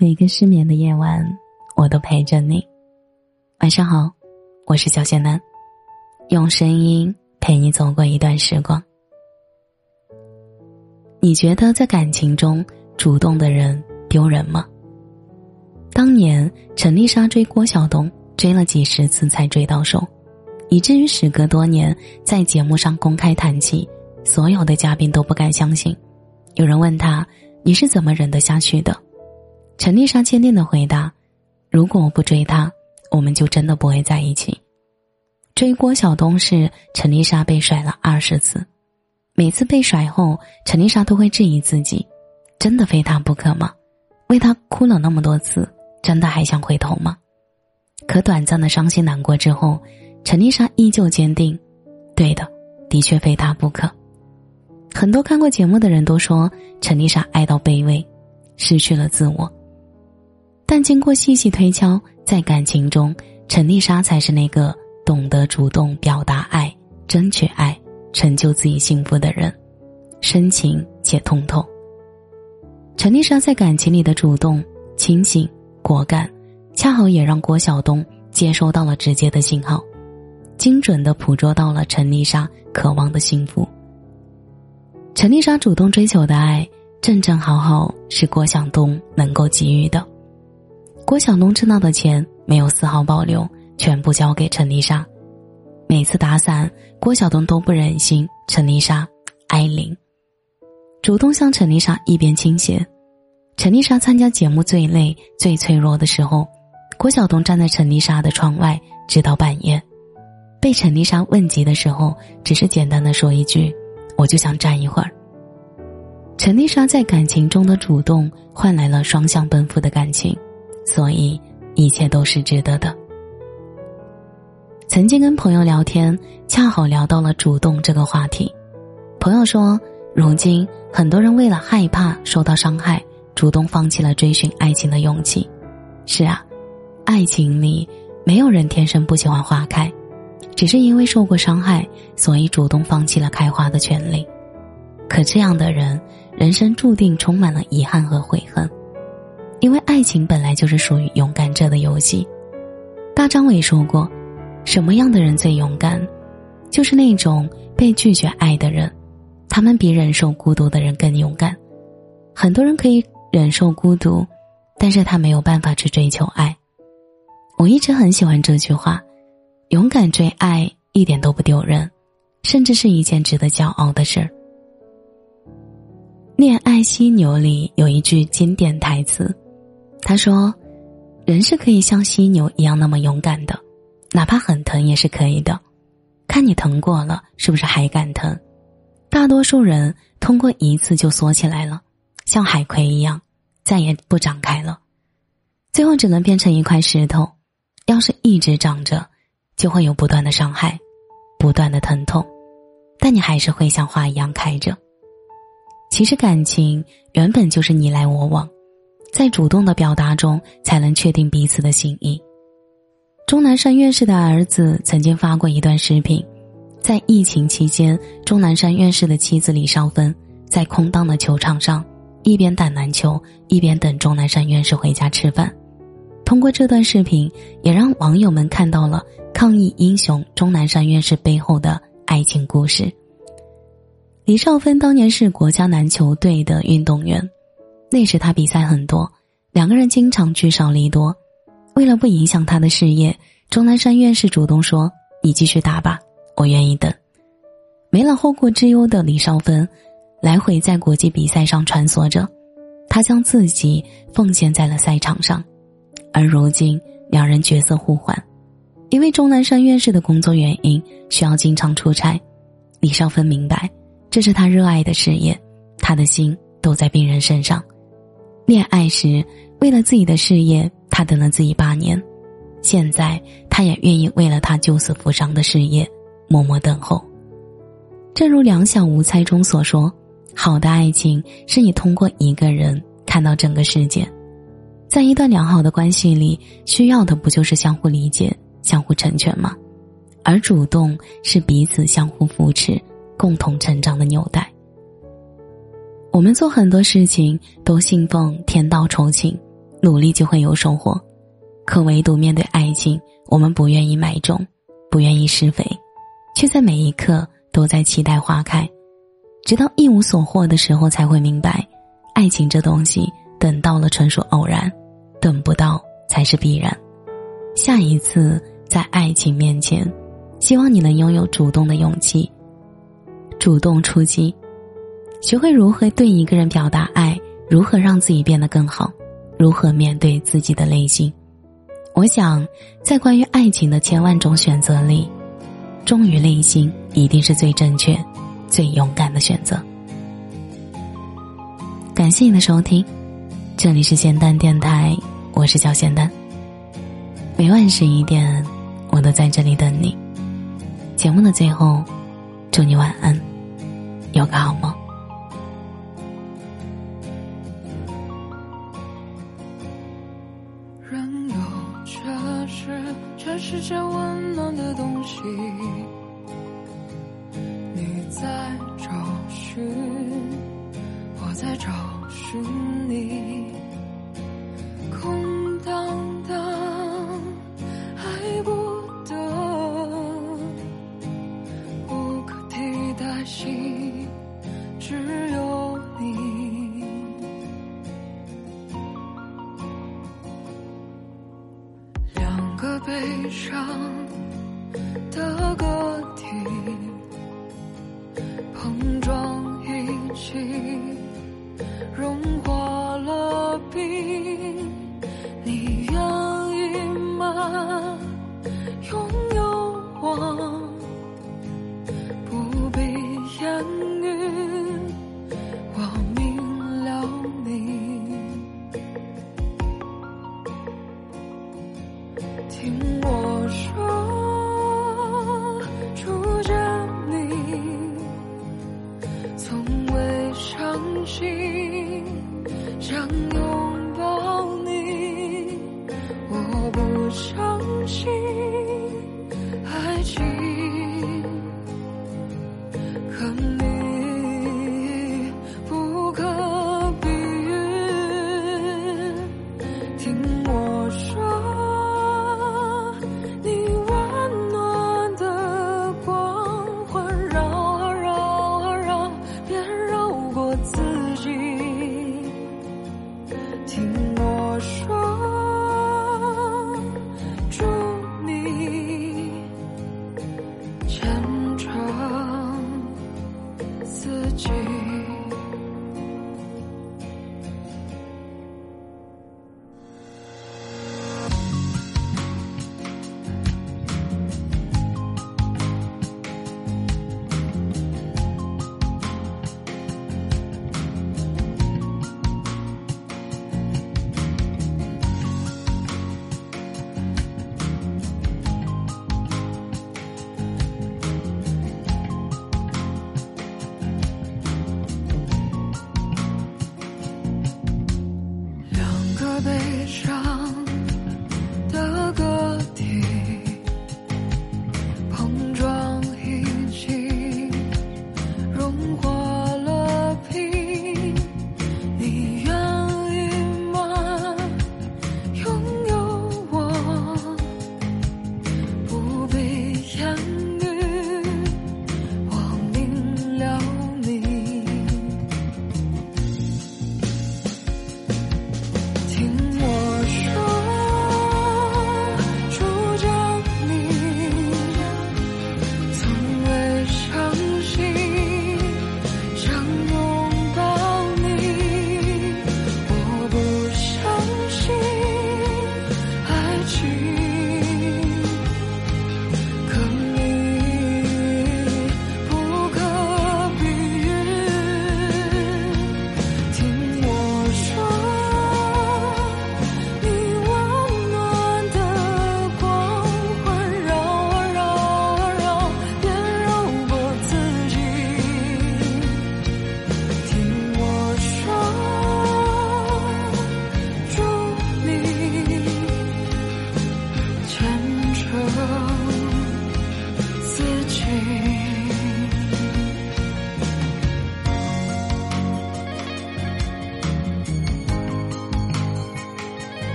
每个失眠的夜晚，我都陪着你。晚上好，我是小仙男，用声音陪你走过一段时光。你觉得在感情中主动的人丢人吗？当年陈丽莎追郭晓东，追了几十次才追到手，以至于时隔多年在节目上公开谈起，所有的嘉宾都不敢相信。有人问他：“你是怎么忍得下去的？”陈丽莎坚定的回答：“如果我不追他，我们就真的不会在一起。”追郭晓东时，陈丽莎被甩了二十次，每次被甩后，陈丽莎都会质疑自己：“真的非他不可吗？为他哭了那么多次，真的还想回头吗？”可短暂的伤心难过之后，陈丽莎依旧坚定：“对的，的确非他不可。”很多看过节目的人都说，陈丽莎爱到卑微，失去了自我。但经过细细推敲，在感情中，陈丽莎才是那个懂得主动表达爱、争取爱、成就自己幸福的人，深情且通透。陈丽莎在感情里的主动、清醒、果敢，恰好也让郭晓东接收到了直接的信号，精准的捕捉到了陈丽莎渴望的幸福。陈丽莎主动追求的爱，正正好好是郭晓东能够给予的。郭晓东挣到的钱没有丝毫保留，全部交给陈丽莎。每次打伞，郭晓东都不忍心陈丽莎挨淋，主动向陈丽莎一边倾斜。陈丽莎参加节目最累、最脆弱的时候，郭晓东站在陈丽莎的窗外，直到半夜。被陈丽莎问及的时候，只是简单的说一句。我就想站一会儿。陈丽莎在感情中的主动换来了双向奔赴的感情，所以一切都是值得的。曾经跟朋友聊天，恰好聊到了主动这个话题。朋友说，如今很多人为了害怕受到伤害，主动放弃了追寻爱情的勇气。是啊，爱情里没有人天生不喜欢花开。只是因为受过伤害，所以主动放弃了开花的权利。可这样的人，人生注定充满了遗憾和悔恨。因为爱情本来就是属于勇敢者的游戏。大张伟说过：“什么样的人最勇敢？就是那种被拒绝爱的人，他们比忍受孤独的人更勇敢。很多人可以忍受孤独，但是他没有办法去追求爱。”我一直很喜欢这句话。勇敢追爱一点都不丢人，甚至是一件值得骄傲的事儿。《恋爱犀牛》里有一句经典台词，他说：“人是可以像犀牛一样那么勇敢的，哪怕很疼也是可以的。看你疼过了，是不是还敢疼？大多数人通过一次就缩起来了，像海葵一样，再也不长开了，最后只能变成一块石头。要是一直长着。”就会有不断的伤害，不断的疼痛，但你还是会像花一样开着。其实感情原本就是你来我往，在主动的表达中才能确定彼此的心意。钟南山院士的儿子曾经发过一段视频，在疫情期间，钟南山院士的妻子李少芬在空荡的球场上，一边打篮球，一边等钟南山院士回家吃饭。通过这段视频，也让网友们看到了。抗疫英雄钟南山院士背后的爱情故事。李少芬当年是国家篮球队的运动员，那时他比赛很多，两个人经常聚少离多。为了不影响他的事业，钟南山院士主动说：“你继续打吧，我愿意等。”没了后顾之忧的李少芬，来回在国际比赛上穿梭着，他将自己奉献在了赛场上，而如今两人角色互换。因为钟南山院士的工作原因需要经常出差，李少芬明白，这是他热爱的事业，他的心都在病人身上。恋爱时，为了自己的事业，他等了自己八年，现在他也愿意为了他救死扶伤的事业，默默等候。正如《两小无猜》中所说，好的爱情是你通过一个人看到整个世界。在一段良好的关系里，需要的不就是相互理解？相互成全吗？而主动是彼此相互扶持、共同成长的纽带。我们做很多事情都信奉天道酬勤，努力就会有收获。可唯独面对爱情，我们不愿意买种，不愿意施肥，却在每一刻都在期待花开。直到一无所获的时候，才会明白，爱情这东西，等到了纯属偶然，等不到才是必然。下一次在爱情面前，希望你能拥有主动的勇气，主动出击，学会如何对一个人表达爱，如何让自己变得更好，如何面对自己的内心。我想，在关于爱情的千万种选择里，忠于内心一定是最正确、最勇敢的选择。感谢你的收听，这里是咸蛋电台，我是小咸蛋。每晚十一点，我都在这里等你。节目的最后，祝你晚安，有个好梦。听我悲伤。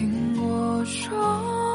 听我说，